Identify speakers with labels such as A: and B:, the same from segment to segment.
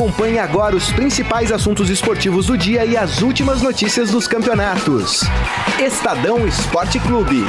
A: Acompanhe agora os principais assuntos esportivos do dia e as últimas notícias dos campeonatos. Estadão Esporte Clube.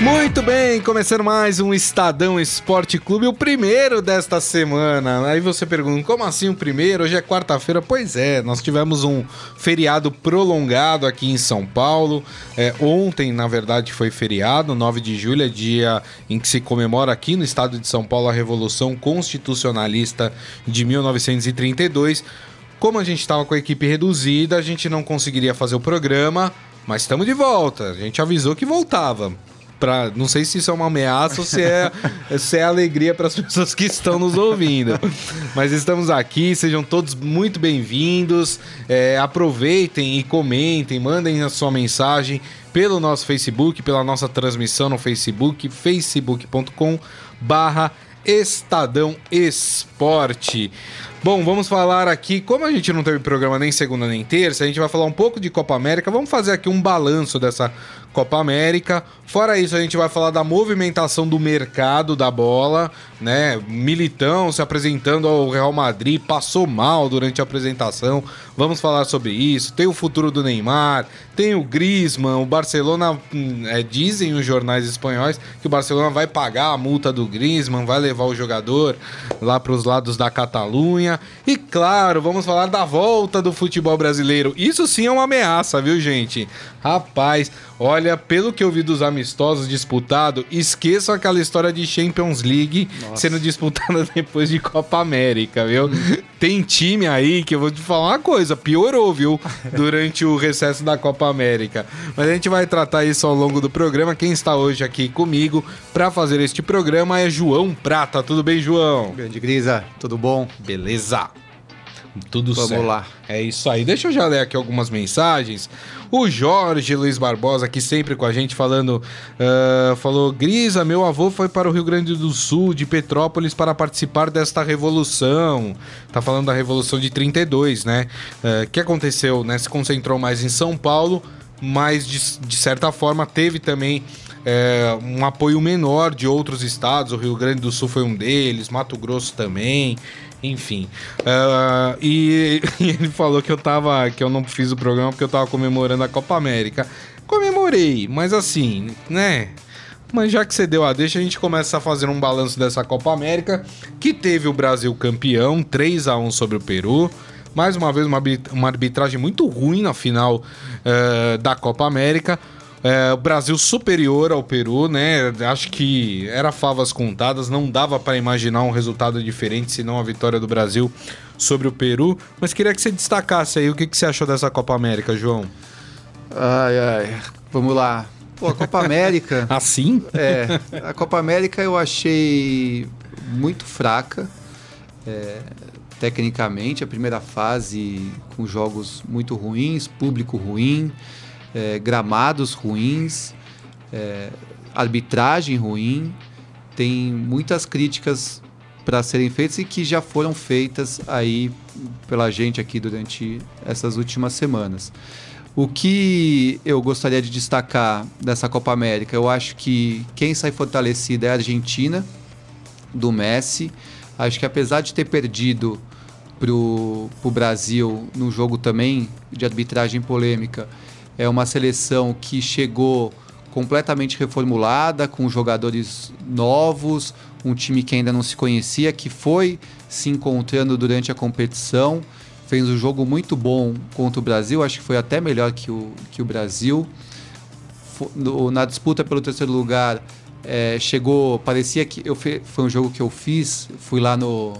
B: Muito bem, começando mais um Estadão Esporte Clube, o primeiro desta semana. Aí você pergunta, como assim o primeiro? Hoje é quarta-feira. Pois é, nós tivemos um feriado prolongado aqui em São Paulo. É, ontem, na verdade, foi feriado, 9 de julho, é dia em que se comemora aqui no estado de São Paulo a Revolução Constitucionalista de 1932. Como a gente estava com a equipe reduzida, a gente não conseguiria fazer o programa, mas estamos de volta. A gente avisou que voltava pra, não sei se isso é uma ameaça ou se é, se é alegria para as pessoas que estão nos ouvindo. Mas estamos aqui, sejam todos muito bem-vindos. É, aproveitem e comentem, mandem a sua mensagem pelo nosso Facebook, pela nossa transmissão no Facebook, facebook.com barra Estadão Esporte. Bom, vamos falar aqui, como a gente não teve programa nem segunda nem terça, a gente vai falar um pouco de Copa América. Vamos fazer aqui um balanço dessa Copa América. Fora isso, a gente vai falar da movimentação do mercado da bola, né? Militão se apresentando ao Real Madrid, passou mal durante a apresentação. Vamos falar sobre isso. Tem o futuro do Neymar, tem o Griezmann, o Barcelona, hum, é, dizem os jornais espanhóis que o Barcelona vai pagar a multa do Griezmann, vai levar o jogador lá para os lados da Catalunha. E claro, vamos falar da volta do futebol brasileiro. Isso sim é uma ameaça, viu, gente? Rapaz, olha, pelo que eu vi dos amistosos disputados, esqueçam aquela história de Champions League Nossa. sendo disputada depois de Copa América, viu? Tem time aí que eu vou te falar uma coisa, piorou, viu? Durante o recesso da Copa América. Mas a gente vai tratar isso ao longo do programa. Quem está hoje aqui comigo para fazer este programa é João Prata. Tudo bem, João?
C: Grande Grisa, tudo bom?
B: Beleza. Tudo
C: Vamos
B: certo.
C: lá.
B: É isso aí. Deixa eu já ler aqui algumas mensagens. O Jorge Luiz Barbosa, aqui sempre com a gente, falando. Uh, falou: Grisa, meu avô foi para o Rio Grande do Sul, de Petrópolis, para participar desta revolução. Tá falando da Revolução de 32, né? O uh, que aconteceu, né? Se concentrou mais em São Paulo, mas de, de certa forma teve também. É, um apoio menor de outros estados, o Rio Grande do Sul foi um deles, Mato Grosso também. Enfim. Uh, e, e, ele falou que eu tava. que eu não fiz o programa porque eu tava comemorando a Copa América. Comemorei, mas assim, né? Mas já que você deu a deixa, a gente começa a fazer um balanço dessa Copa América, que teve o Brasil campeão, 3 a 1 sobre o Peru. Mais uma vez, uma, uma arbitragem muito ruim na final uh, da Copa América. É, o Brasil superior ao Peru, né? Acho que era favas contadas, não dava para imaginar um resultado diferente senão a vitória do Brasil sobre o Peru. Mas queria que você destacasse aí o que, que você achou dessa Copa América, João.
C: Ai, ai, vamos lá. Pô, a Copa América.
B: assim?
C: É, a Copa América eu achei muito fraca. É, tecnicamente, a primeira fase com jogos muito ruins, público ruim é, gramados ruins, é, arbitragem ruim. Tem muitas críticas para serem feitas e que já foram feitas aí pela gente aqui durante essas últimas semanas. O que eu gostaria de destacar dessa Copa América, eu acho que quem sai fortalecida é a Argentina, do Messi. Acho que apesar de ter perdido para o Brasil no jogo também de arbitragem polêmica, é uma seleção que chegou completamente reformulada, com jogadores novos, um time que ainda não se conhecia, que foi se encontrando durante a competição. Fez um jogo muito bom contra o Brasil, acho que foi até melhor que o, que o Brasil. Na disputa pelo terceiro lugar, é, chegou. Parecia que eu foi um jogo que eu fiz. Fui lá no,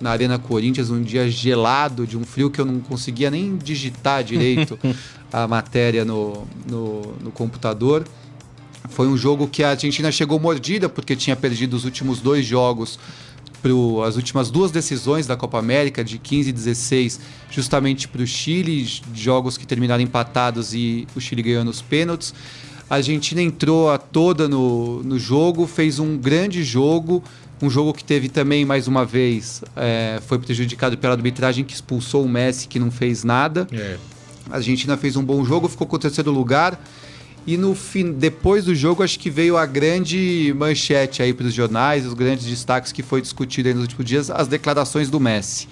C: na Arena Corinthians, um dia gelado, de um frio que eu não conseguia nem digitar direito a matéria no, no, no computador. Foi um jogo que a Argentina chegou mordida porque tinha perdido os últimos dois jogos pro, as últimas duas decisões da Copa América, de 15 e 16, justamente para o Chile, jogos que terminaram empatados e o Chile ganhou nos pênaltis. A Argentina entrou a toda no, no jogo, fez um grande jogo, um jogo que teve também, mais uma vez, é, foi prejudicado pela arbitragem que expulsou o Messi, que não fez nada. É. A Argentina fez um bom jogo, ficou com o terceiro lugar. E no fim, depois do jogo, acho que veio a grande manchete aí para os jornais, os grandes destaques que foi discutido nos últimos dias, as declarações do Messi.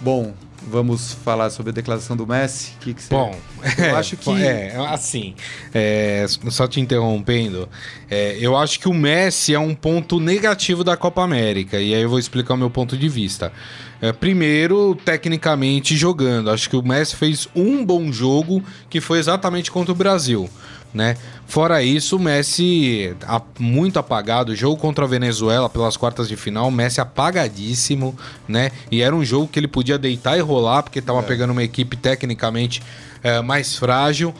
C: Bom, vamos falar sobre a declaração do Messi?
B: Que que você... Bom, eu é, acho que. É, assim, é, só te interrompendo, é, eu acho que o Messi é um ponto negativo da Copa América, e aí eu vou explicar o meu ponto de vista. É, primeiro, tecnicamente jogando, acho que o Messi fez um bom jogo que foi exatamente contra o Brasil né? Fora isso, o Messi muito apagado. O jogo contra a Venezuela pelas quartas de final, Messi apagadíssimo, né? E era um jogo que ele podia deitar e rolar, porque estava é. pegando uma equipe tecnicamente é, mais frágil.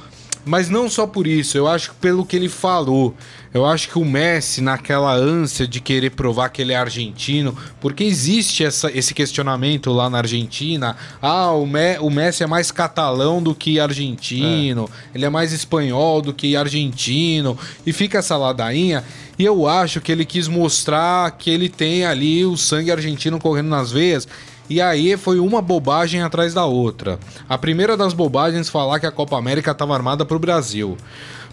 B: Mas não só por isso, eu acho que pelo que ele falou. Eu acho que o Messi, naquela ânsia de querer provar que ele é argentino, porque existe essa, esse questionamento lá na Argentina: ah, o, Me, o Messi é mais catalão do que argentino, é. ele é mais espanhol do que argentino, e fica essa ladainha. E eu acho que ele quis mostrar que ele tem ali o sangue argentino correndo nas veias. E aí foi uma bobagem atrás da outra. A primeira das bobagens falar que a Copa América estava armada para o Brasil.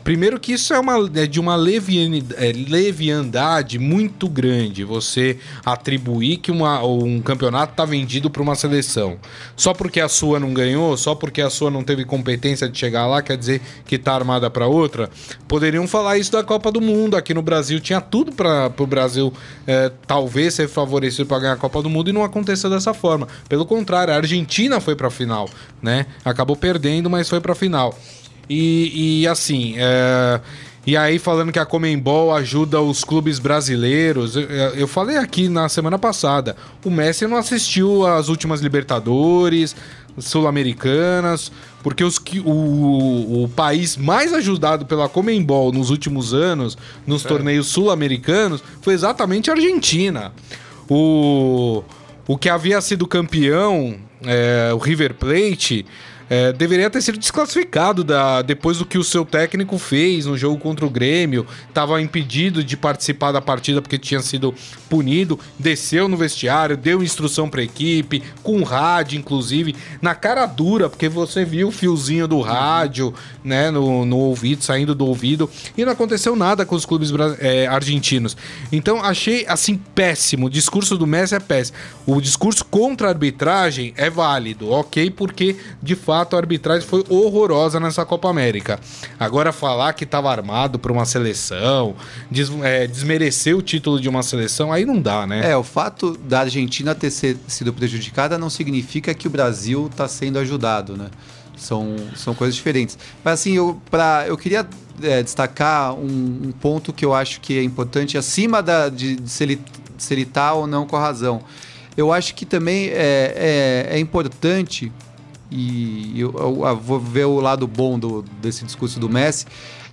B: Primeiro que isso é, uma, é de uma é, leviandade muito grande, você atribuir que uma, um campeonato está vendido para uma seleção. Só porque a sua não ganhou, só porque a sua não teve competência de chegar lá, quer dizer que está armada para outra. Poderiam falar isso da Copa do Mundo. Aqui no Brasil tinha tudo para o Brasil é, talvez ser favorecido para ganhar a Copa do Mundo e não aconteceu dessa forma. Pelo contrário, a Argentina foi para a final, né? Acabou perdendo, mas foi para a final. E, e assim, é... E aí, falando que a Comembol ajuda os clubes brasileiros, eu, eu, falei aqui na semana passada: o Messi não assistiu às últimas Libertadores, Sul-Americanas, porque os, o, o país mais ajudado pela Comembol nos últimos anos, nos é. torneios sul-americanos, foi exatamente a Argentina. O, o que havia sido campeão, é, o River Plate é, deveria ter sido desclassificado da, depois do que o seu técnico fez no jogo contra o Grêmio. Estava impedido de participar da partida porque tinha sido punido. Desceu no vestiário, deu instrução para a equipe, com rádio, inclusive, na cara dura, porque você viu o fiozinho do rádio né, no, no ouvido, saindo do ouvido. E não aconteceu nada com os clubes é, argentinos. Então achei assim péssimo. O discurso do Messi é péssimo. O discurso contra a arbitragem é válido, ok? Porque de fato fato a arbitragem foi horrorosa nessa Copa América. Agora falar que estava armado para uma seleção, des, é, desmerecer o título de uma seleção, aí não dá, né?
C: É, o fato da Argentina ter ser, sido prejudicada não significa que o Brasil está sendo ajudado, né? São, são coisas diferentes. Mas assim, eu, pra, eu queria é, destacar um, um, ponto que eu acho que é importante, acima da, de, de se, ele, se ele tá ou não com a razão. Eu acho que também é, é, é importante e eu, eu, eu, vou ver o lado bom do, desse discurso do Messi,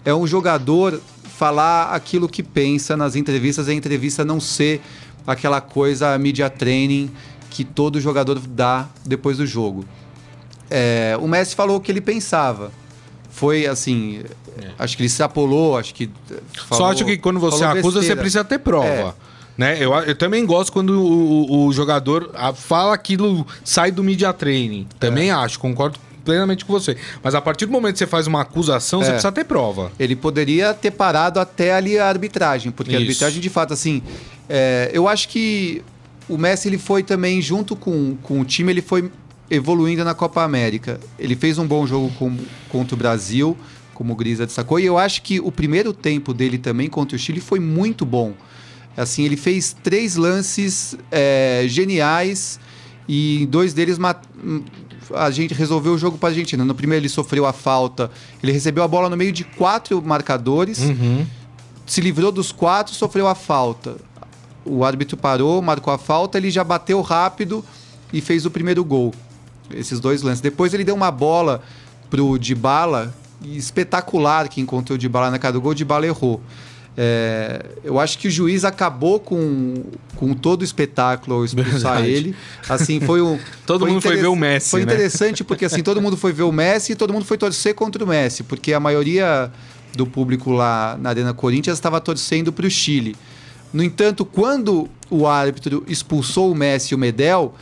C: é um jogador falar aquilo que pensa nas entrevistas, e a entrevista não ser aquela coisa media training que todo jogador dá depois do jogo. É, o Messi falou o que ele pensava. Foi assim, é. acho que ele se apolou, acho que.
B: Falou, Só acho que quando você acusa, besteira. você precisa ter prova. É. Né? Eu, eu também gosto quando o, o jogador fala aquilo, sai do media training. Também é. acho, concordo plenamente com você. Mas a partir do momento que você faz uma acusação, é. você precisa ter prova.
C: Ele poderia ter parado até ali a arbitragem, porque Isso. a arbitragem, de fato, assim. É, eu acho que o Messi ele foi também, junto com, com o time, ele foi evoluindo na Copa América. Ele fez um bom jogo com, contra o Brasil, como o Grisa destacou, e eu acho que o primeiro tempo dele também contra o Chile foi muito bom. Assim, ele fez três lances é, geniais e dois deles a gente resolveu o jogo para a Argentina. No primeiro ele sofreu a falta, ele recebeu a bola no meio de quatro marcadores, uhum. se livrou dos quatro, sofreu a falta. O árbitro parou, marcou a falta, ele já bateu rápido e fez o primeiro gol. Esses dois lances. Depois ele deu uma bola pro Dybala espetacular que encontrou o Dybala na cara do gol, o Dybala errou. É, eu acho que o juiz acabou com, com todo o espetáculo ao expulsar Verdade. ele. Assim, foi um.
B: todo foi mundo foi ver o Messi.
C: Foi
B: né?
C: interessante porque assim, todo mundo foi ver o Messi e todo mundo foi torcer contra o Messi, porque a maioria do público lá na Arena Corinthians estava torcendo para o Chile. No entanto, quando o árbitro expulsou o Messi e o Medel,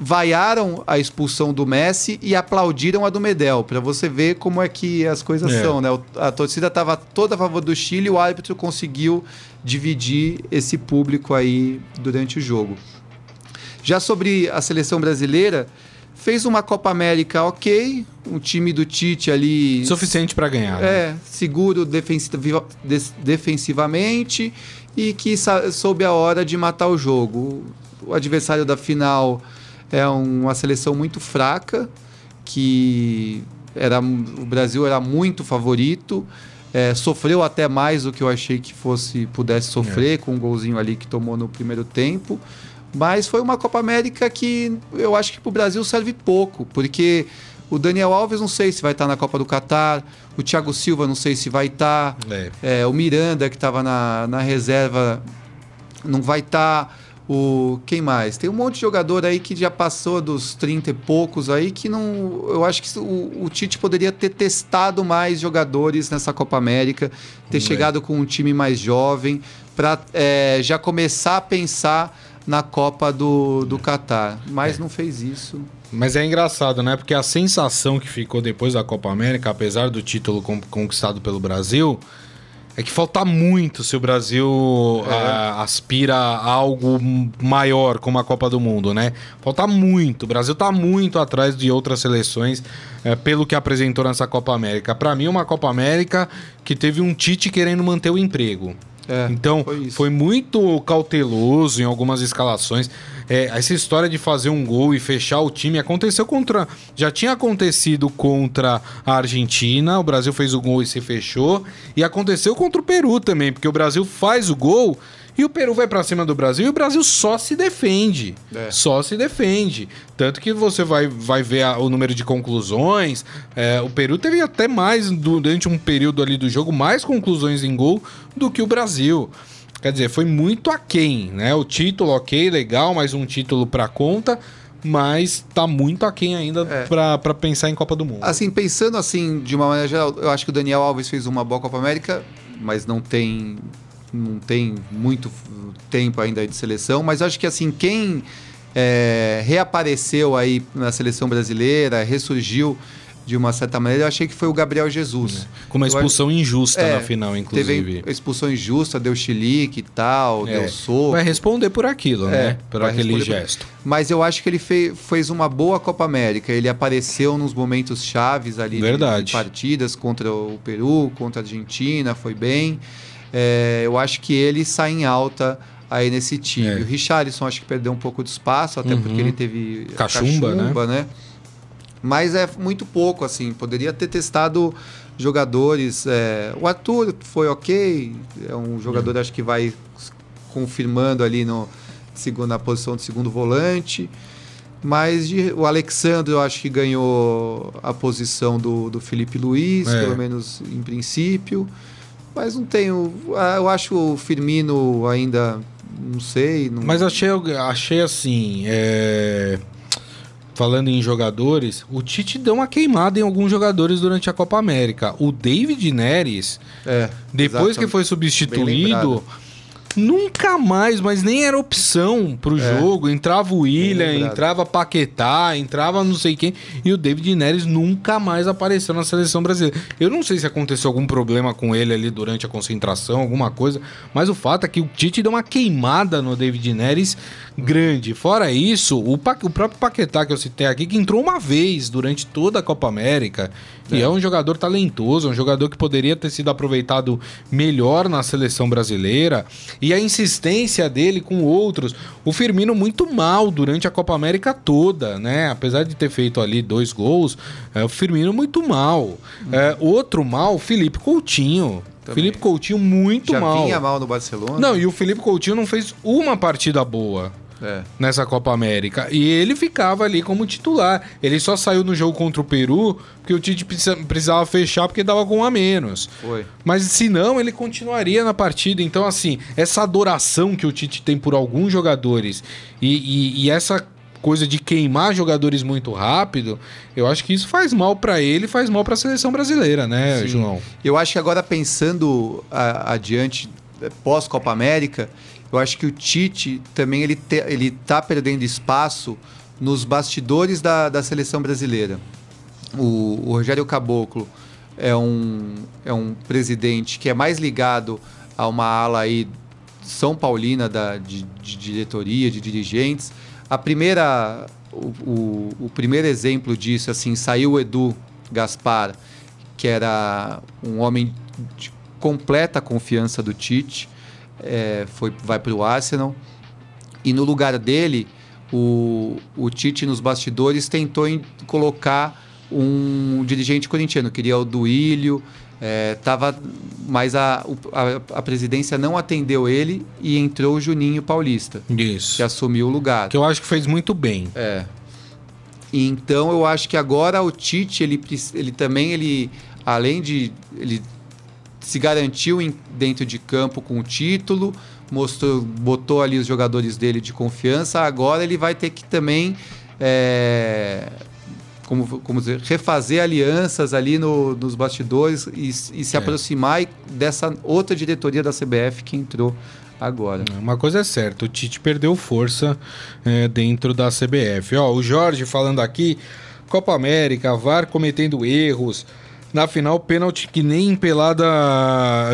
C: vaiaram a expulsão do Messi e aplaudiram a do Medel, para você ver como é que as coisas
B: É.
C: são, né? A torcida estava toda a favor do Chile e o árbitro conseguiu dividir esse público aí durante o jogo. Já sobre a seleção brasileira, fez uma Copa América ok, um time do Tite ali
B: Suficiente pra ganhar. né?
C: é, seguro defensiva- des- defensivamente e que soube a hora de matar o jogo. O adversário da final é uma seleção muito fraca, que era, o Brasil era muito favorito, é, sofreu até mais do que eu achei que fosse pudesse sofrer com um golzinho ali que tomou no primeiro tempo. Mas foi uma Copa América que eu acho que para o Brasil serve pouco, porque o Daniel Alves não sei se vai estar na Copa do Catar, o Thiago Silva não sei se vai estar,
B: É.
C: é, o Miranda que estava na, na reserva não vai estar. O quem mais? Tem um monte de jogador aí que já passou dos 30 e poucos aí que não. Eu acho que o, o Tite poderia ter testado mais jogadores nessa Copa América, ter
B: É.
C: chegado com um time mais jovem para já começar a pensar na Copa do, do Catar. Mas não fez isso.
B: Mas é engraçado, né? Porque a sensação que ficou depois da Copa América, apesar do título con- conquistado pelo Brasil, é que falta muito se o Brasil
C: É.
B: ah, aspira a algo maior como a Copa do Mundo, né? Falta muito. O Brasil tá muito atrás de outras seleções eh, pelo que apresentou nessa Copa América. Pra mim, uma Copa América que teve um Tite querendo manter o emprego.
C: É,
B: Então,
C: foi
B: foi, muito cauteloso em algumas escalações. É, essa história de fazer um gol e fechar o time aconteceu contra. Já tinha acontecido contra a Argentina, o Brasil fez o gol e se fechou. E aconteceu contra o Peru também, porque o Brasil faz o gol e o Peru vai pra cima do Brasil e o Brasil só se defende.
C: É.
B: Só se defende. Tanto que você vai, vai ver a- o número de conclusões. é, o Peru teve até mais, durante um período ali do jogo, mais conclusões em gol do que o Brasil. Quer dizer, foi muito aquém, né? O título, ok, legal, mais um título pra conta, mas tá muito aquém ainda
C: É.
B: pra, pra pensar em Copa do Mundo.
C: Assim, pensando assim, de uma maneira geral, eu acho que o Daniel Alves fez uma boa Copa América, mas não tem não tem muito tempo ainda de seleção, mas acho que assim, quem é, reapareceu aí na seleção brasileira, ressurgiu de uma certa maneira, eu achei que foi o Gabriel Jesus.
B: Com uma
C: eu
B: expulsão injusta
C: É,
B: na final, inclusive.
C: Teve expulsão injusta, deu chilique e tal,
B: É.
C: deu soco.
B: Vai responder por aquilo,
C: É,
B: né? Por aquele
C: responder por-
B: gesto.
C: Mas eu acho que ele fe- fez uma boa Copa América. Ele apareceu nos momentos chaves ali de-
B: Verdade.
C: de partidas contra o Peru, contra a Argentina, foi bem. É, eu acho que ele sai em alta aí nesse time.
B: É.
C: O Richarlison acho que perdeu um pouco de espaço, até
B: Uhum.
C: porque ele teve a
B: Cachumba, né?
C: né? Mas é muito pouco, assim. Poderia ter testado jogadores. é, o Arthur foi ok. É um jogador, acho que vai confirmando ali no, segundo, na posição de segundo volante. Mas de- o Alexandre, eu acho que ganhou a posição do, do Felipe Luiz,
B: É.
C: pelo menos em princípio. Mas não tenho. ah, Eu acho o Firmino ainda. Não sei. Não,
B: Mas achei, achei assim. é, Falando em jogadores, o Tite deu uma queimada em alguns jogadores durante a Copa América. O David Neres,
C: É,
B: depois
C: exato.
B: que foi substituído. Nunca mais, mas nem era opção pro
C: É.
B: jogo. Entrava o William, entrava Paquetá, entrava não sei quem. E o David Neres nunca mais apareceu na seleção brasileira. Eu não sei se aconteceu algum problema com ele ali durante a concentração, alguma coisa. Mas o fato é que o Tite deu uma queimada no David Neres grande. Fora isso, o, Pa- o próprio Paquetá que eu citei aqui, que entrou uma vez durante toda a Copa América. E é um jogador talentoso, um jogador que poderia ter sido aproveitado melhor na seleção brasileira. E a insistência dele com outros. O Firmino muito mal durante a Copa América toda, né? Apesar de ter feito ali dois gols, é, o Firmino muito mal. É, outro mal, Felipe Coutinho.
C: Também.
B: Felipe Coutinho muito
C: Já
B: mal.
C: vinha mal no Barcelona.
B: Não, e o Felipe Coutinho não fez uma partida boa
C: É.
B: nessa Copa América. E ele ficava ali como titular. Ele só saiu no jogo contra o Peru porque o Tite precisa- precisava fechar porque dava com um a menos.
C: Foi.
B: Mas se não, ele continuaria na partida. Então, assim, essa adoração que o Tite tem por alguns jogadores e, e- e essa coisa de queimar jogadores muito rápido, eu acho que isso faz mal pra ele e faz mal pra seleção brasileira, né,
C: Sim.
B: João?
C: Eu acho que agora pensando a- adiante, eh, pós-Copa América, eu acho que o Tite também ele, te, ele tá perdendo espaço nos bastidores da, da seleção brasileira. O, o Rogério Caboclo é um, é um presidente que é mais ligado a uma ala aí São Paulina da, de, de diretoria, de dirigentes. A primeira, o, o, o, primeiro exemplo disso, assim, saiu o Edu Gaspar, que era um homem de completa confiança do Tite, é, foi, vai para o Arsenal. E no lugar dele, o, o Tite nos bastidores tentou colocar um dirigente corintiano, queria o Duílio, é, tava, mas a, a, a, presidência não atendeu ele e entrou o Juninho Paulista.
B: Isso.
C: Que assumiu o lugar.
B: Que eu acho que fez muito bem.
C: É. Então eu acho que agora o Tite, ele, ele também, ele, além de. Ele se garantiu em, dentro de campo com o título, mostrou, botou ali os jogadores dele de confiança. Agora ele vai ter que também. É, como, como dizer, refazer alianças ali no, nos bastidores e, e se é. aproximar dessa outra diretoria da CBF que entrou agora.
B: Uma coisa é certa, o Tite perdeu força é, dentro da CBF. Ó, o Jorge falando aqui, Copa América, VAR cometendo erros. Na final, pênalti que nem pelada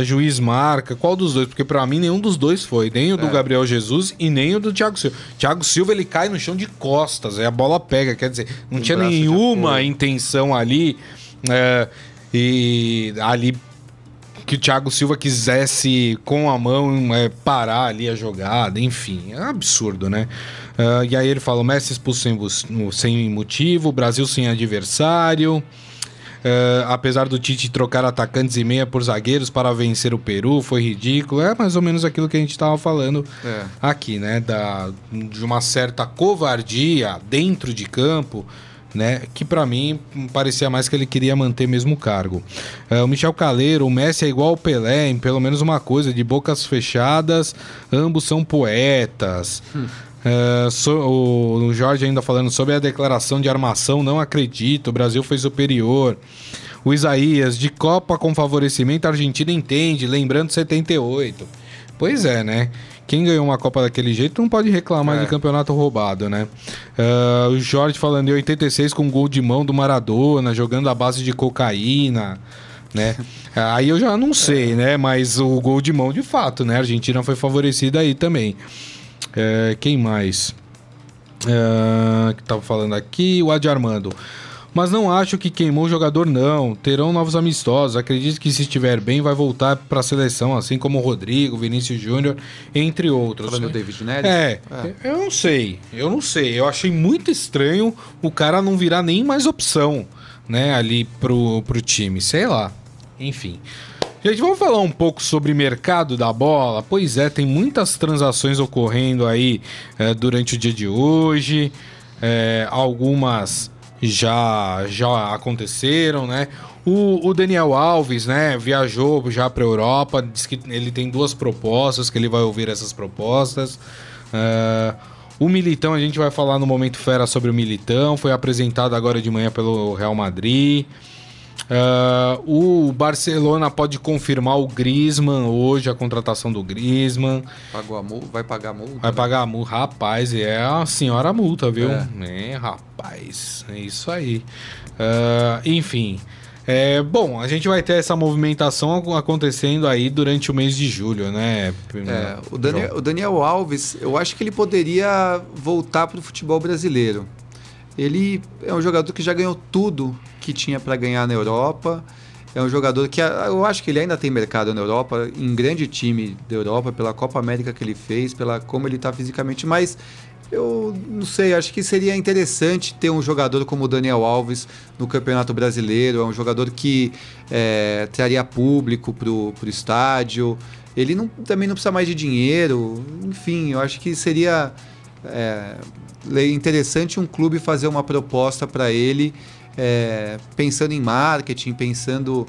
B: juiz marca. Qual dos dois? Porque para mim nenhum dos dois foi. Nem o do é. Gabriel Jesus e nem o do Thiago Silva. Thiago Silva ele cai no chão de costas, aí a bola pega. Quer dizer, não um tinha nenhuma intenção ali. É, e ali que o Thiago Silva quisesse com a mão é, parar ali a jogada, enfim, é absurdo, né? Uh, e aí ele fala: o Messi expulso sem, sem motivo, o Brasil sem adversário. Uh, apesar do Tite trocar atacantes e meia por zagueiros para vencer o Peru, foi ridículo. É mais ou menos aquilo que a gente estava falando é. aqui, né? Da, de uma certa covardia dentro de campo. Né, que para mim parecia mais que ele queria manter mesmo o cargo. Uh, o Michel Caleiro, o Messi é igual ao Pelé em pelo menos uma coisa, de bocas fechadas, ambos são poetas. Hum. Uh, so, o, o Jorge ainda falando sobre a declaração de armação, não acredito, o Brasil foi superior. O Isaías, de Copa com favorecimento, a Argentina entende, lembrando 78. Pois é, né? Quem ganhou uma Copa daquele jeito não pode reclamar é. de campeonato roubado, né? Uh, o Jorge falando em 86 com gol de mão do Maradona, jogando a base de cocaína, né? aí eu já não sei, né? Mas o gol de mão de fato, né? A Argentina foi favorecida aí também. É, quem mais? É, que tava falando aqui, o Adi Armando. Mas não acho que queimou o jogador, não. Terão novos amistosos. Acredito que se estiver bem, vai voltar para a seleção, assim como o Rodrigo, Vinícius Júnior, entre outros.
C: Falando do David Neres?
B: É, é, eu não sei. Eu não sei. Eu achei muito estranho o cara não virar nem mais opção, né, ali pro, pro time. Sei lá. Enfim. Gente, vamos falar um pouco sobre mercado da bola? Pois é, tem muitas transações ocorrendo aí é, durante o dia de hoje. É, algumas já, já aconteceram, né? O, o, Daniel Alves, né, viajou já para a Europa, diz que ele tem duas propostas, que ele vai ouvir essas propostas. Uh, o Militão, a gente vai falar no Momento Fera sobre o Militão, foi apresentado agora de manhã pelo Real Madrid. Uh, o Barcelona pode confirmar o Griezmann hoje, a contratação do Griezmann.
C: Pagou a multa, vai pagar a multa?
B: Vai né? pagar a multa. Rapaz, é a senhora multa, viu? É, é rapaz, é isso aí. Uh, enfim. É, bom, a gente vai ter essa movimentação acontecendo aí durante o mês de julho, né?
C: É, o, Daniel, o Daniel Alves, eu acho que ele poderia voltar para o futebol brasileiro. Ele é um jogador que já ganhou tudo que tinha para ganhar na Europa. É um jogador que eu acho que ele ainda tem mercado na Europa, em grande time da Europa, pela Copa América que ele fez, pela como ele está fisicamente, mas eu não sei, acho que seria interessante ter um jogador como o Daniel Alves no Campeonato Brasileiro. É um jogador que é, traria público para o estádio. Ele não, também não precisa mais de dinheiro. Enfim, eu acho que seria interessante um clube fazer uma proposta para ele é, pensando em marketing, pensando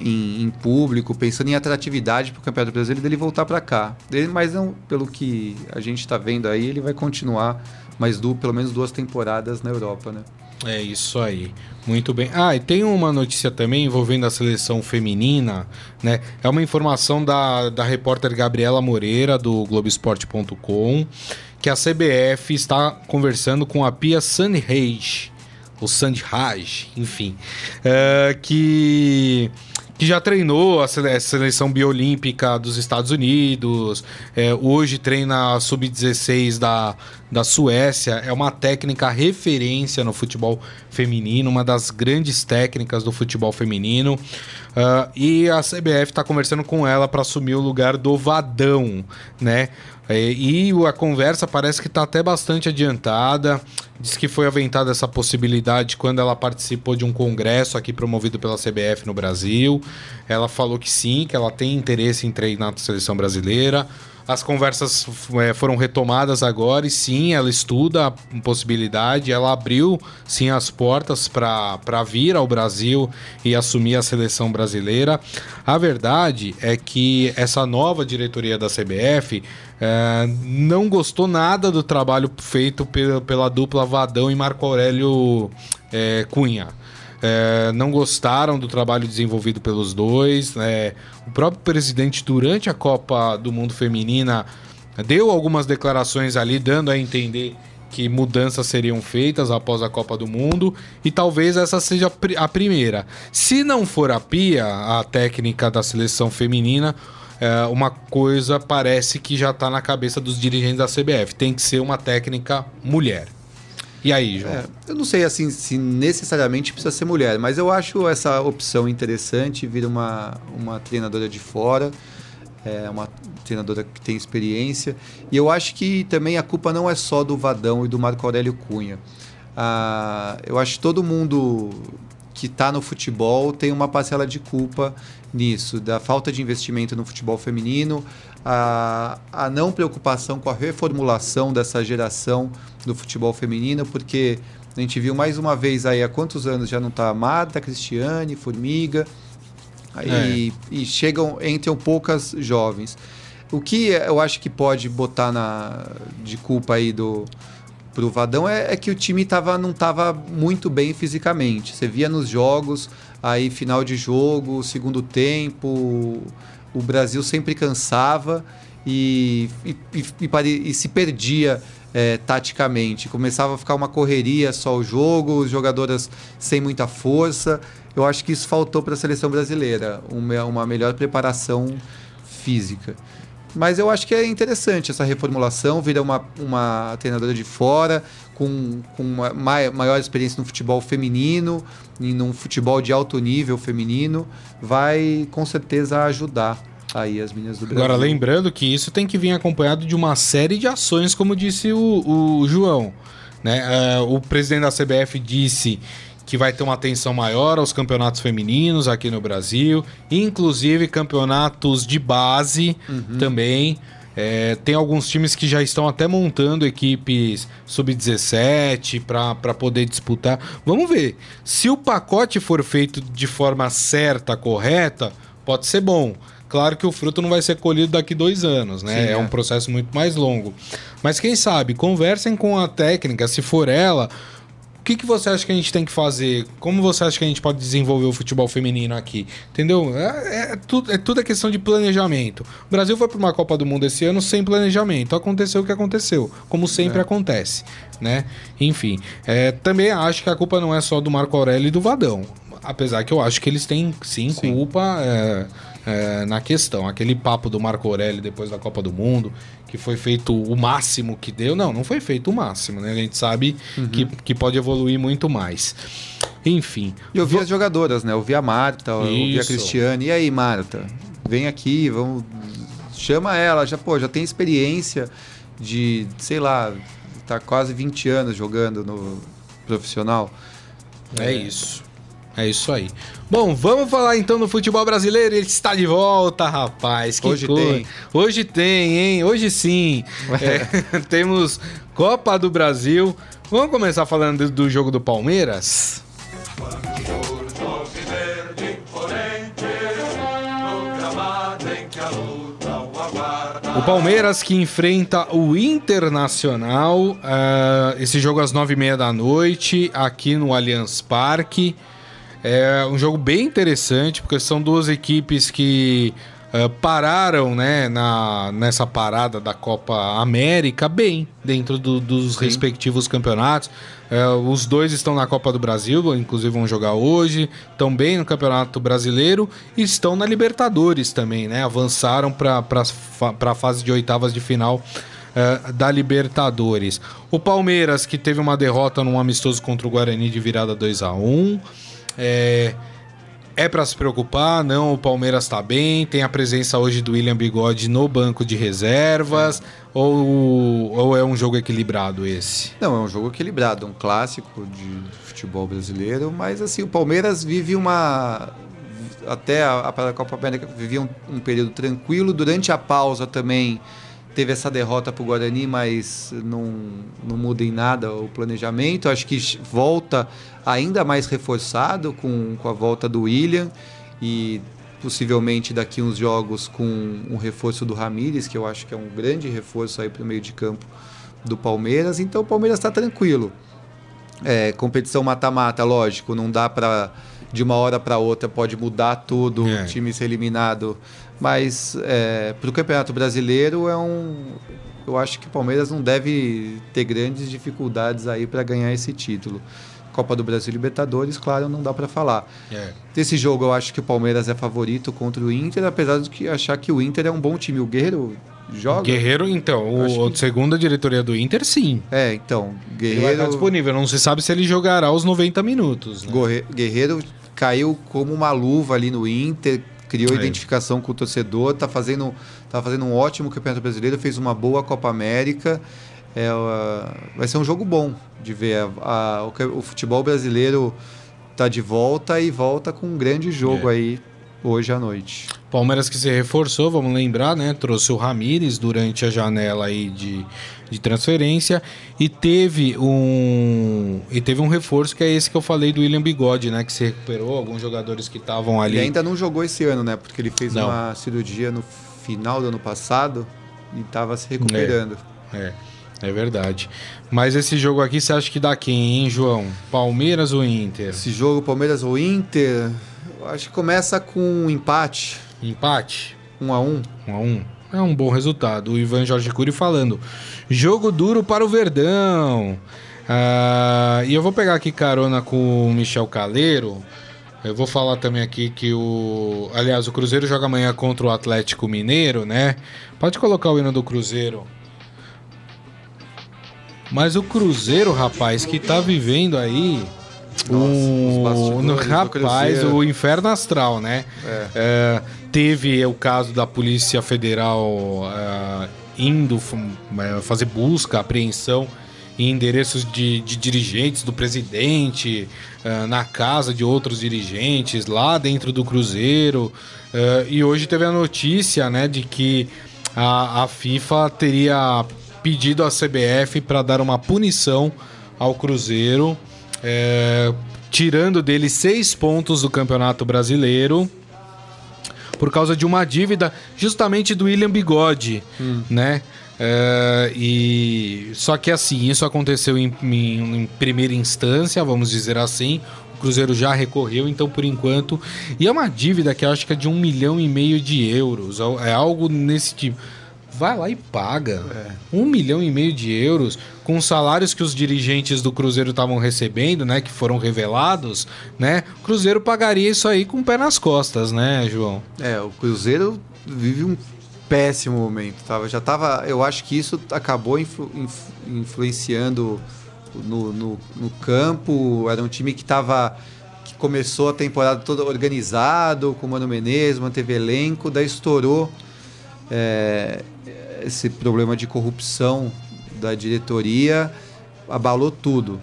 C: em, em, público, pensando em atratividade para o Campeonato Brasileiro, dele voltar para cá. Ele, mas não, pelo que a gente está vendo aí, ele vai continuar mais du, pelo menos duas temporadas na Europa, né?
B: É isso aí. Muito bem. Ah, e tem uma notícia também envolvendo a seleção feminina, né? É uma informação da, da repórter Gabriela Moreira, do Globoesporte.com, que a CBF está conversando com a Pia Sandhage, ou Sandhage, enfim, uh, que que já treinou a seleção biolímpica dos Estados Unidos, é, hoje treina a sub-16 da, da Suécia, é uma técnica referência no futebol feminino, uma das grandes técnicas do futebol feminino. Uh, e a CBF está conversando com ela para assumir o lugar do Vadão, né? É, e a conversa parece que está até bastante adiantada. Diz que foi aventada essa possibilidade quando ela participou de um congresso aqui promovido pela CBF no Brasil. Ela falou que sim, que ela tem interesse em treinar a seleção brasileira. As conversas é, foram retomadas agora e sim, ela estuda a possibilidade. Ela abriu sim as portas para vir ao Brasil e assumir a seleção brasileira. A verdade é que essa nova diretoria da CBF é, não gostou nada do trabalho feito pela, pela dupla Vadão e Marco Aurélio é, Cunha. É, não gostaram do trabalho desenvolvido pelos dois. É, o próprio presidente, durante a Copa do Mundo Feminina, deu algumas declarações ali, dando a entender que mudanças seriam feitas após a Copa do Mundo e talvez essa seja a primeira. Se não for a Pia, a técnica da seleção feminina, é, uma coisa parece que já está na cabeça dos dirigentes da CBF: tem que ser uma técnica mulher. E aí, João? É,
C: eu não sei assim se necessariamente precisa ser mulher, mas eu acho essa opção interessante, vir uma, uma treinadora de fora, é, uma treinadora que tem experiência. E eu acho que também a culpa não é só do Vadão e do Marco Aurélio Cunha. Ah, eu acho que todo mundo que está no futebol tem uma parcela de culpa nisso, da falta de investimento no futebol feminino, a, a não preocupação com a reformulação dessa geração do futebol feminino, porque a gente viu mais uma vez aí há quantos anos já não está Marta, Cristiane, Formiga, aí, é. e chegam, entram poucas jovens. O que eu acho que pode botar na, de culpa aí do, pro Vadão é, é que o time tava, não estava muito bem fisicamente. Você via nos jogos, aí final de jogo, segundo tempo, o Brasil sempre cansava e, e, e, e se perdia é, taticamente. Começava a ficar uma correria só o jogo, os jogadoras sem muita força. Eu acho que isso faltou para a seleção brasileira, uma, uma melhor preparação física. Mas eu acho que é interessante essa reformulação, vira uma, uma treinadora de fora, com, com uma maior experiência no futebol feminino, e num futebol de alto nível feminino, vai com certeza ajudar aí as meninas do Brasil.
B: Agora, lembrando que isso tem que vir acompanhado de uma série de ações, como disse o, o João. Né? Uh, o presidente da CBF disse que vai ter uma atenção maior aos campeonatos femininos aqui no Brasil, inclusive campeonatos de base uhum. também. É, tem alguns times que já estão até montando equipes sub-17 para poder disputar. Vamos ver. Se o pacote for feito de forma certa, correta, pode ser bom. Claro que o fruto não vai ser colhido daqui dois anos, né? Sim, é, é um processo muito mais longo. Mas quem sabe, conversem com a técnica, se for ela, que, que você acha que a gente tem que fazer? Como você acha que a gente pode desenvolver o futebol feminino aqui? Entendeu? É, é, tudo, é tudo a questão de planejamento. O Brasil foi para uma Copa do Mundo esse ano sem planejamento. Aconteceu o que aconteceu, como sempre é. acontece, né? Enfim, é, também acho que a culpa não é só do Marco Aurélio e do Vadão. Apesar que eu acho que eles têm, sim, sim. culpa é, é, na questão. Aquele papo do Marco Aurélio depois da Copa do Mundo, que foi feito o máximo que deu. Não, não foi feito o máximo, né? A gente sabe uhum. que, que pode evoluir muito mais. Enfim.
C: E eu vi as jogadoras, né? Eu vi a Marta, eu vi a Cristiane. E aí, Marta? Vem aqui, vamos. Chama ela, já, pô, já tem experiência de, sei lá, tá quase 20 anos jogando no profissional.
B: É, é isso. É isso aí. Bom, vamos falar então do futebol brasileiro. Ele está de volta, rapaz. Que
C: Hoje tem.
B: Hoje tem, hein? Hoje sim. É, temos Copa do Brasil. Vamos começar falando do jogo do Palmeiras? O Palmeiras que enfrenta o Internacional. Uh, esse jogo às nove e meia da noite, aqui no Allianz Parque. É um jogo bem interessante, porque são duas equipes que uh, pararam né, na, nessa parada da Copa América bem, dentro do, dos Sim. respectivos campeonatos. Uh, os dois estão na Copa do Brasil, inclusive vão jogar hoje, estão bem no Campeonato Brasileiro e estão na Libertadores também, né? Avançaram para a fase de oitavas de final uh, da Libertadores. O Palmeiras, que teve uma derrota num amistoso contra o Guarani de virada 2 a 1 é, é para se preocupar, não. O Palmeiras está bem. Tem a presença hoje do William Bigode no banco de reservas. Ou, ou é um jogo equilibrado esse?
C: Não, é um jogo equilibrado, um clássico de futebol brasileiro. Mas assim, o Palmeiras vive uma. Até a, a Copa América vivia um, um período tranquilo. Durante a pausa também teve essa derrota para o Guarani, mas não, não muda em nada o planejamento. Acho que volta ainda mais reforçado com, com a volta do William e possivelmente daqui uns jogos com um reforço do Ramires, que eu acho que é um grande reforço aí para o meio de campo do Palmeiras. Então o Palmeiras está tranquilo. É, competição mata-mata, lógico, não dá para de uma hora para outra pode mudar tudo, é. o time ser eliminado mas é, para o Campeonato Brasileiro é um. Eu acho que o Palmeiras não deve ter grandes dificuldades aí para ganhar esse título. Copa do Brasil Libertadores, claro, não dá para falar. É. Desse jogo, eu acho que o Palmeiras é favorito contra o Inter, apesar de que achar que o Inter é um bom time. O Guerreiro joga.
B: Guerreiro, então, o, que... segundo a diretoria do Inter, sim.
C: É, então,
B: Guerreiro. Ele vai disponível, não se sabe se ele jogará os 90 minutos. Né?
C: Guerreiro caiu como uma luva ali no Inter, criou é. identificação com o torcedor, está fazendo, tá fazendo um ótimo campeonato brasileiro, fez uma boa Copa América. É, vai ser um jogo bom de ver. A, a, o, o, futebol brasileiro está de volta e volta com um grande jogo é. aí hoje à noite.
B: Palmeiras que se reforçou, vamos lembrar, né? Trouxe o Ramires durante a janela aí de, de transferência e teve um e teve um reforço que é esse que eu falei do William Bigode, né? Que se recuperou, alguns jogadores que estavam ali.
C: Ele ainda não jogou esse ano, né? Porque ele fez não. uma cirurgia no final do ano passado e estava se recuperando.
B: É, é. É verdade. Mas esse jogo aqui, você acha que dá quem, hein, João? Palmeiras ou Inter?
C: Esse jogo, Palmeiras ou Inter, acho que começa com um empate.
B: Empate?
C: Um a um.
B: Um a um. É um bom resultado. O Ivan Jorge Cury falando. Jogo duro para o Verdão. Ah, e eu vou pegar aqui carona com o Michel Caleiro. Eu vou falar também aqui que o. Aliás, o Cruzeiro joga amanhã contra o Atlético Mineiro, né? Pode colocar o hino do Cruzeiro. Mas o Cruzeiro, rapaz, que tá vivendo aí. Nossa, no, rapaz, o inferno astral, né? É. É, teve o caso da Polícia Federal é, indo é, fazer busca, apreensão em endereços de, de dirigentes do presidente, na casa de outros dirigentes, lá dentro do Cruzeiro. E hoje teve a notícia né, de que a, a FIFA teria pedido à CBF para dar uma punição ao Cruzeiro, é, tirando dele seis pontos do Campeonato Brasileiro por causa de uma dívida justamente do William Bigode, hum. né? É, e só que assim isso aconteceu em, em, em, primeira instância, vamos dizer assim. O Cruzeiro já recorreu, então por enquanto e é uma dívida que eu acho que é de um milhão e meio de euros, é algo nesse tipo vai lá e paga. É. Um milhão e meio de euros com os salários que os dirigentes do Cruzeiro estavam recebendo, né? Que foram revelados, né? O Cruzeiro pagaria isso aí com o pé nas costas, né, João?
C: É, o Cruzeiro vive um péssimo momento. Tava, já tava. Eu acho que isso acabou influ, influ, influenciando no, no, no, campo. Era um time que que começou a temporada toda organizado, com o Mano Menezes, manteve elenco, daí estourou. É, esse problema de corrupção da diretoria abalou tudo.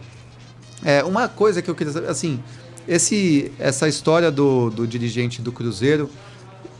C: É, uma coisa que eu queria saber, assim, esse, essa história do, do dirigente do Cruzeiro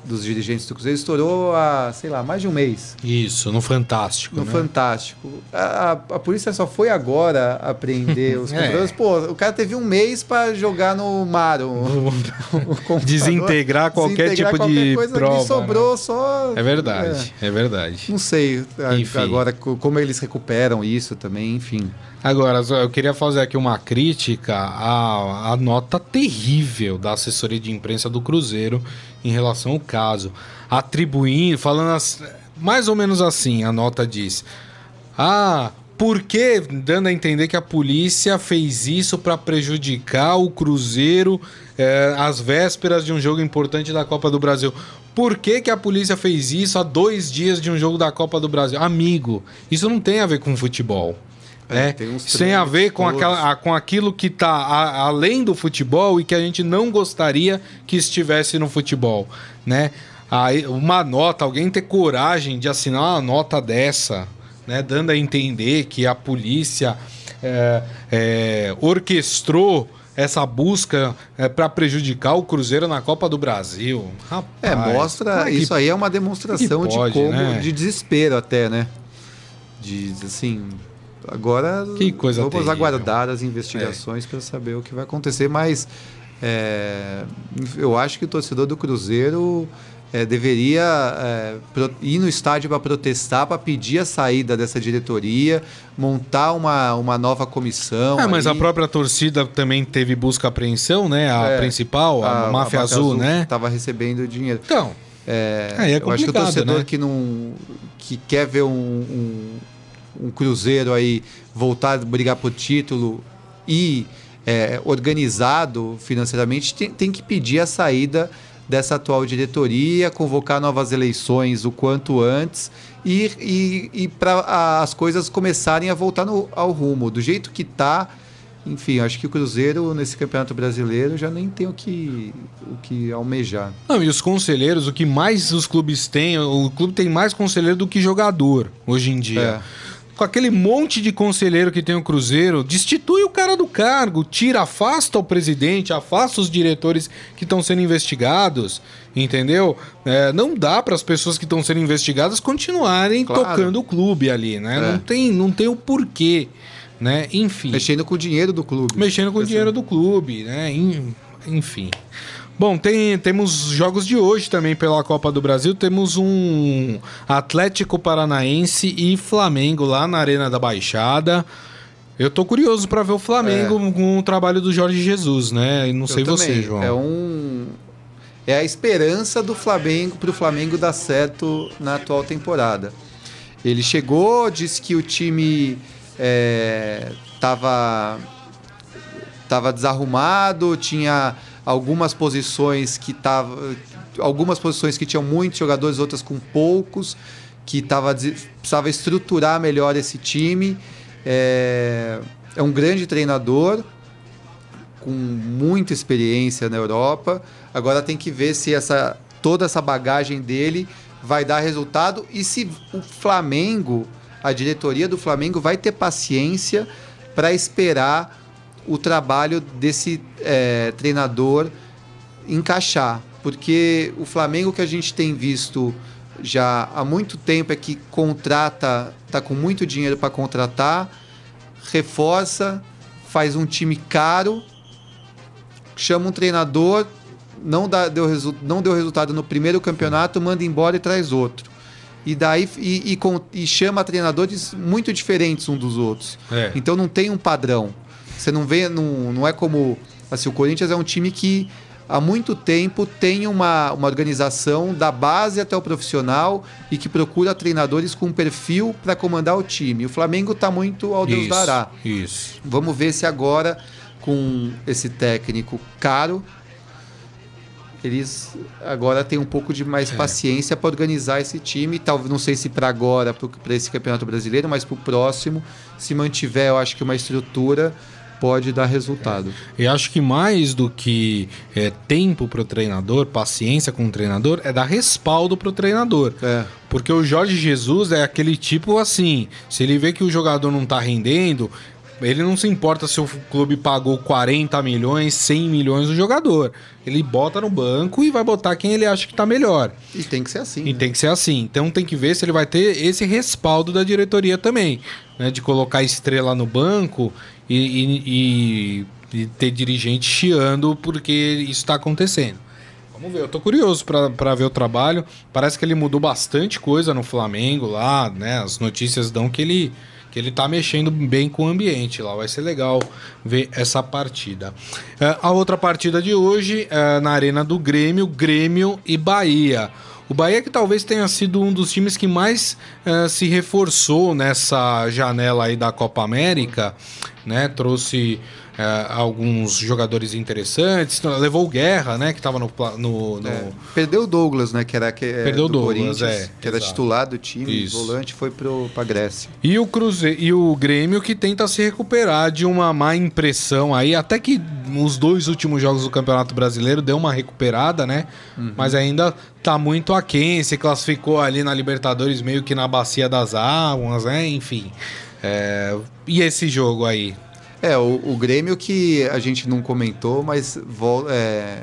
C: dos dirigentes do Cruzeiro estourou há, sei lá, mais de um mês.
B: Isso, no Fantástico.
C: No
B: né?
C: Fantástico. A, a, polícia só foi agora apreender os computadores. é. Pô, o cara teve um mês para jogar no mar. O,
B: o Desintegrar qualquer Desintegrar tipo qualquer de coisa prova.
C: sobrou né? só.
B: É verdade, é. é verdade.
C: Não sei enfim. agora como eles recuperam isso também, enfim.
B: Agora, eu queria fazer aqui uma crítica à, à nota terrível da assessoria de imprensa do Cruzeiro em relação ao caso. atribuindo, falando as- mais ou menos assim, a nota diz. Ah, por que dando a entender que a polícia fez isso para prejudicar o Cruzeiro eh, às vésperas de um jogo importante da Copa do Brasil? Por que, que a polícia fez isso há dois dias de um jogo da Copa do Brasil? Amigo, isso não tem a ver com futebol.
C: É,
B: né?
C: tem
B: a ver com, aquela, com aquilo que está além do futebol e que a gente não gostaria que estivesse no futebol, né? Aí, uma nota, alguém ter coragem de assinar uma nota dessa, né? Dando a entender que a polícia é, é, orquestrou essa busca para prejudicar o Cruzeiro na Copa do Brasil. Rapaz,
C: É, mostra.
B: é que-
C: Isso aí é uma demonstração
B: pode,
C: de como.
B: né?
C: De desespero até, né? De assim. Agora
B: Que coisa
C: vamos
B: terrível.
C: aguardar as investigações para saber o que vai acontecer, mas é, eu acho que o torcedor do Cruzeiro é, deveria é, ir no estádio para protestar, para pedir a saída dessa diretoria, montar uma, uma nova comissão.
B: É, mas a própria torcida também teve busca apreensão, né? A
C: É,
B: principal, a, máfia azul, né?
C: Estava recebendo dinheiro.
B: Então,
C: É,
B: é
C: eu acho que o torcedor
B: né?
C: que não que quer ver um, um, um Cruzeiro aí voltar a brigar por título e é, organizado financeiramente tem, tem que pedir a saída dessa atual diretoria, convocar novas eleições o quanto antes e, e, e para as coisas começarem a voltar no- ao rumo. Do jeito que está, enfim, acho que o Cruzeiro nesse Campeonato Brasileiro já nem tem o que, o que almejar.
B: Não, e os conselheiros, o que mais os clubes têm, o clube tem mais conselheiro do que jogador hoje em dia.
C: É.
B: Com aquele monte de conselheiro que tem o Cruzeiro, destitui o cara do cargo, tira, afasta o presidente, afasta os diretores que estão sendo investigados, entendeu? É, não dá para as pessoas que estão sendo investigadas continuarem
C: Claro.
B: tocando o clube ali, né?
C: É.
B: Não, tem, não tem o porquê, né? Enfim.
C: Mexendo com o dinheiro do clube.
B: Mexendo com o
C: Assim,
B: dinheiro do clube, né? En- Enfim. Bom, tem, temos jogos de hoje também pela Copa do Brasil. Temos um Atlético Paranaense e Flamengo lá na Arena da Baixada. Eu tô curioso para ver o Flamengo com o trabalho do Jorge Jesus, né? E não
C: É. eu
B: sei você,
C: também.
B: João.
C: É um é a esperança do Flamengo para o Flamengo dar certo na atual temporada. Ele chegou, disse que o time estava tava desarrumado, tinha algumas posições que tava, algumas posições que tinham muitos jogadores, outras com poucos, que tava, precisava estruturar melhor esse time. É, é um grande treinador, com muita experiência na Europa. Agora tem que ver se essa toda essa bagagem dele vai dar resultado e se o Flamengo, a diretoria do Flamengo vai ter paciência para esperar o trabalho desse é, treinador encaixar, porque o Flamengo que a gente tem visto já há muito tempo é que contrata, tá com muito dinheiro para contratar, reforça, faz um time caro, chama um treinador, não, dá, deu, resu- não deu resultado no primeiro campeonato, manda embora e traz outro. E daí e, e e chama treinadores muito diferentes um dos outros.
B: É.
C: Então não tem um padrão. Você não vê, não, não é como. Assim, o Corinthians é um time que há muito tempo tem uma, uma organização da base até o profissional e que procura treinadores com perfil para comandar o time. O Flamengo está muito ao Deus
B: Isso,
C: dará.
B: Isso.
C: Vamos ver se agora, com esse técnico caro, eles agora têm um pouco de
B: É.
C: mais paciência para organizar esse time. Talvez não sei se para agora, para esse campeonato brasileiro, mas para o próximo, se mantiver, eu acho que uma estrutura pode dar resultado.
B: E acho que mais do que é, tempo pro treinador, paciência com o treinador, é dar respaldo pro treinador.
C: É.
B: Porque o Jorge Jesus é aquele tipo assim, se ele vê que o jogador não tá rendendo, ele não se importa se o clube pagou 40 milhões, 100 milhões do jogador. Ele bota no banco e vai botar quem ele acha que tá melhor.
C: E tem que ser assim.
B: E
C: né?
B: tem que ser assim. Então tem que ver se ele vai ter esse respaldo da diretoria também. Né? De colocar estrela no banco e, e- e- e ter dirigente chiando porque isso está acontecendo. Vamos ver, eu tô curioso para ver o trabalho. Parece que ele mudou bastante coisa no Flamengo lá, né? As notícias dão que ele que ele tá mexendo bem com o ambiente lá. Vai ser legal ver essa partida. É, a outra partida de hoje é na Arena do Grêmio, Grêmio e Bahia. O Bahia que talvez tenha sido um dos times que mais uh, se reforçou nessa janela aí da Copa América, né? Trouxe é, alguns jogadores interessantes. Levou o Guerra, né? Que estava no. no, no... É,
C: perdeu o Douglas, né? Que era que,
B: é, Perdeu o Douglas,
C: é, que era titular do time, Isso. volante, foi para Grécia.
B: E o Cruzeiro e o Grêmio que tenta se recuperar de uma má impressão aí, até que nos dois últimos jogos do Campeonato Brasileiro deu uma recuperada, né? Uhum. Mas ainda tá muito aquém, se classificou ali na Libertadores meio que na bacia das águas, né? Enfim. É... E esse jogo aí?
C: É, o, o Grêmio que a gente não comentou, mas é,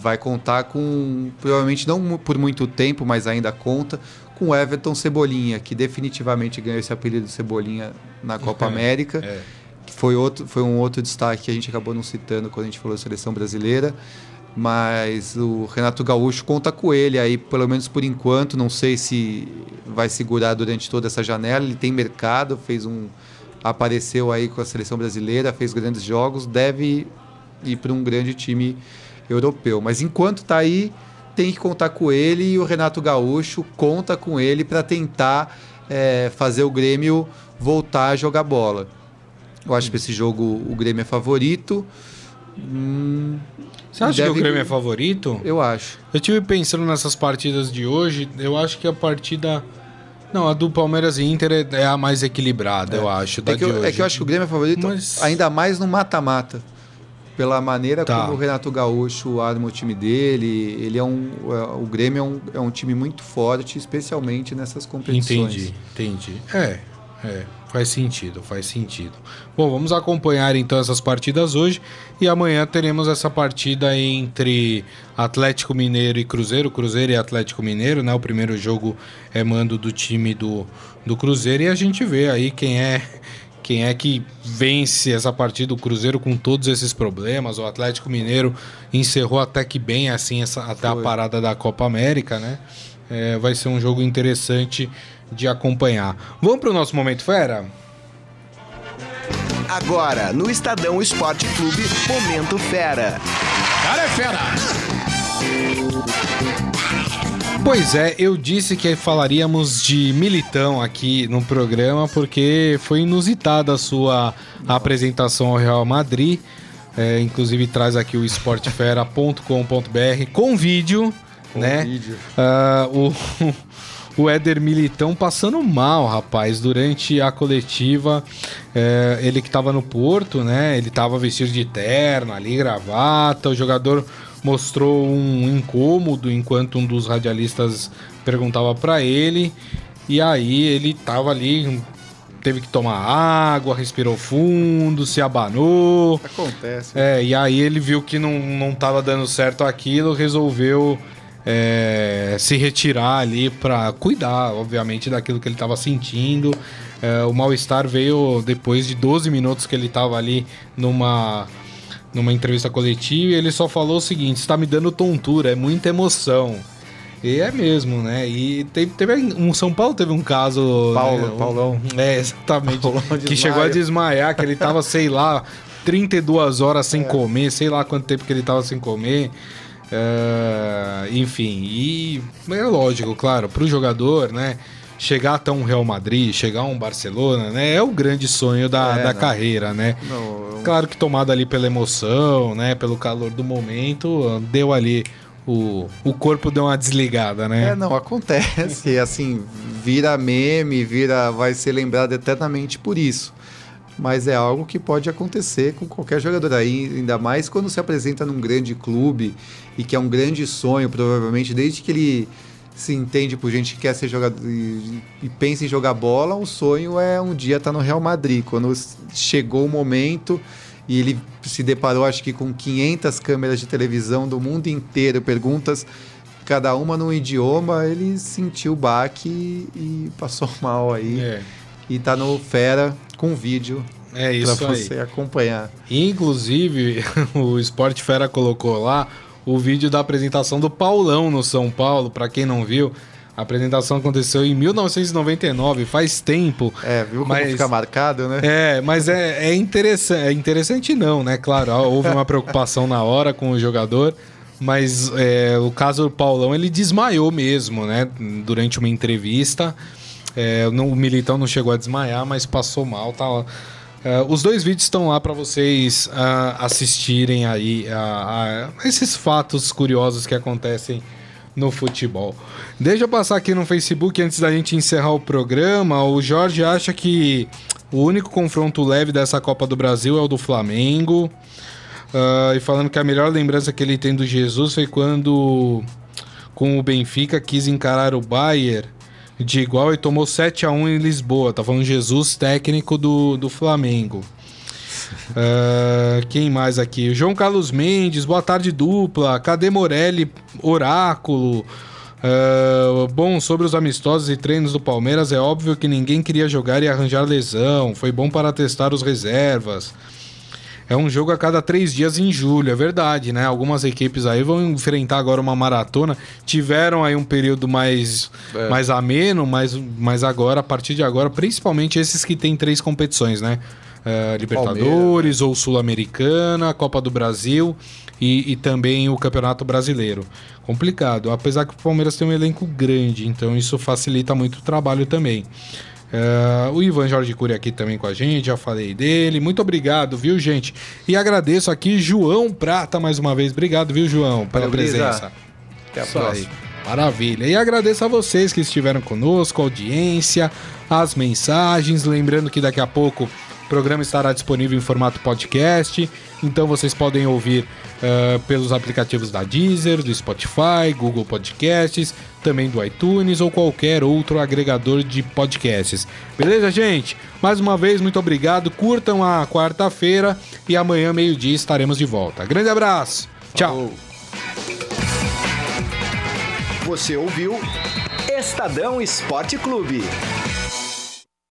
C: vai contar com, provavelmente não por muito tempo, mas ainda conta, com o Everton Cebolinha, que definitivamente ganhou esse apelido de Cebolinha na Copa América. É. Que foi, outro, foi um outro destaque que a gente acabou não citando quando a gente falou da seleção brasileira. Mas o Renato Gaúcho conta com ele aí, pelo menos por enquanto. Não sei se vai segurar durante toda essa janela. Ele tem mercado, fez um, apareceu aí com a seleção brasileira, fez grandes jogos, deve ir para um grande time europeu. Mas enquanto está aí, tem que contar com ele e o Renato Gaúcho conta com ele para tentar é, fazer o Grêmio voltar a jogar bola. Eu acho que esse jogo o Grêmio é favorito.
B: Hum, Você acha deve... que o Grêmio é favorito?
C: Eu acho.
B: Eu estive pensando nessas partidas de hoje. Eu acho que a partida não, a do Palmeiras e Inter é, é a mais equilibrada, é. eu acho.
C: É que eu, é que eu, acho que o Grêmio é favorito, Mas... ainda mais no mata-mata. Pela maneira tá. como o Renato Gaúcho arma o time dele. Ele é um. É, o Grêmio é um, é um time muito forte, especialmente nessas competições.
B: Entendi, entendi. É, é. Faz sentido, faz sentido. Bom, vamos acompanhar então essas partidas hoje e amanhã teremos essa partida entre Atlético Mineiro e Cruzeiro, Cruzeiro e Atlético Mineiro, né? O primeiro jogo é mando do time do, do Cruzeiro e a gente vê aí quem é quem é que vence essa partida, o Cruzeiro com todos esses problemas, o Atlético Mineiro encerrou até que bem assim essa, até Foi. a parada da Copa América, né? É, vai ser um jogo interessante de acompanhar. Vamos para o nosso Momento Fera?
A: Agora, no Estadão Esporte Clube, Momento Fera. Cara é fera!
B: Pois é, eu disse que falaríamos de Militão aqui no programa porque foi inusitada a sua apresentação ao Real Madrid. É, inclusive traz aqui o esportefera.com.br com vídeo, com né? Vídeo. Uh, o, o Éder Militão passando mal, rapaz, durante a coletiva. É, ele que estava no Porto, né? Ele estava vestido de terno ali, gravata. O jogador mostrou um incômodo enquanto um dos radialistas perguntava para ele. E aí ele estava ali, teve que tomar água, respirou fundo, se abanou.
C: Acontece.
B: É, e aí ele viu que não, não tava dando certo aquilo, resolveu é, se retirar ali para cuidar, obviamente, daquilo que ele estava sentindo. É, o mal-estar veio depois de 12 minutos que ele estava ali numa, numa entrevista coletiva e ele só falou o seguinte: está me dando tontura, é muita emoção. E é mesmo, né? E teve, teve um São Paulo teve um caso.
C: Paulo,
B: né?
C: Paulão.
B: É, exatamente. Paulão que chegou a desmaiar, que ele tava, sei lá, 32 horas sem é. comer, sei lá quanto tempo que ele tava sem comer. Uh, enfim, e é lógico, claro, para o jogador, né? Chegar até um Real Madrid, chegar a um Barcelona, né? É o grande sonho da, é, da carreira, né? Não, eu... Claro que tomado ali pela emoção, né? Pelo calor do momento, deu ali o, o corpo deu uma desligada, né?
C: É, não, acontece. assim, vira meme, vira. vai ser lembrado eternamente por isso mas é algo que pode acontecer com qualquer jogador aí, ainda mais quando se apresenta num grande clube e que é um grande sonho, provavelmente, desde que ele se entende por gente que quer ser jogador e, e pensa em jogar bola, o sonho é um dia estar tá no Real Madrid. Quando chegou o momento e ele se deparou, acho que com 500 câmeras de televisão do mundo inteiro, perguntas cada uma num idioma, ele sentiu o baque e, e passou mal aí. É. E tá no Fera com vídeo
B: é isso
C: pra você acompanhar.
B: Inclusive, o Esporte Fera colocou lá o vídeo da apresentação do Paulão no São Paulo, para quem não viu. A apresentação aconteceu em 1999, faz tempo.
C: É, viu como mas, fica marcado, né?
B: É, mas é, é, interessante, é interessante não, né? Claro, houve uma preocupação na hora com o jogador, Mas é, o caso do Paulão, ele desmaiou mesmo, né? Durante uma entrevista. É, não, o Militão não chegou a desmaiar, mas passou mal. Tá, uh, os dois vídeos estão lá para vocês uh, assistirem aí a, a esses fatos curiosos que acontecem no futebol. Deixa eu passar aqui no Facebook antes da gente encerrar o programa. O Jorge acha que o único confronto leve dessa Copa do Brasil é o do Flamengo. Uh, e falando que a melhor lembrança que ele tem do Jesus foi quando, com o Benfica, quis encarar o Bayern de igual e tomou 7 a 1 em Lisboa. Tá falando Jesus, técnico do, do Flamengo. Uh, quem mais aqui? João Carlos Mendes, boa tarde dupla. Cadê Morelli, Oráculo? Uh, bom, sobre os amistosos e treinos do Palmeiras, é óbvio que ninguém queria jogar e arranjar lesão. Foi bom para testar os reservas. É um jogo a cada três dias em julho, é verdade, né? Algumas equipes aí vão enfrentar agora uma maratona. Tiveram aí um período mais, é. mais ameno, mas, mas agora, a partir de agora, principalmente esses que têm três competições, né? Uh, Libertadores Palmeiras. ou Sul-Americana, Copa do Brasil e, e, também o Campeonato Brasileiro. Complicado, apesar que o Palmeiras tem um elenco grande, então isso facilita muito o trabalho também. Uh, o Ivan Jorge Cury aqui também com a gente, já falei dele. Muito obrigado, viu, gente? E agradeço aqui João Prata mais uma vez. Obrigado, viu, João, pela Valeu, presença.
C: Até a Isso próxima.
B: Aí. Maravilha. E agradeço a vocês que estiveram conosco, a audiência, as mensagens. Lembrando que daqui a pouco o programa estará disponível em formato podcast, então vocês podem ouvir uh, pelos aplicativos da Deezer, do Spotify, Google Podcasts, também do iTunes ou qualquer outro agregador de podcasts. Beleza, gente? Mais uma vez, muito obrigado. Curtam a quarta-feira e amanhã, meio-dia, estaremos de volta. Grande abraço. Tchau.
A: Você ouviu Estadão Esporte Clube.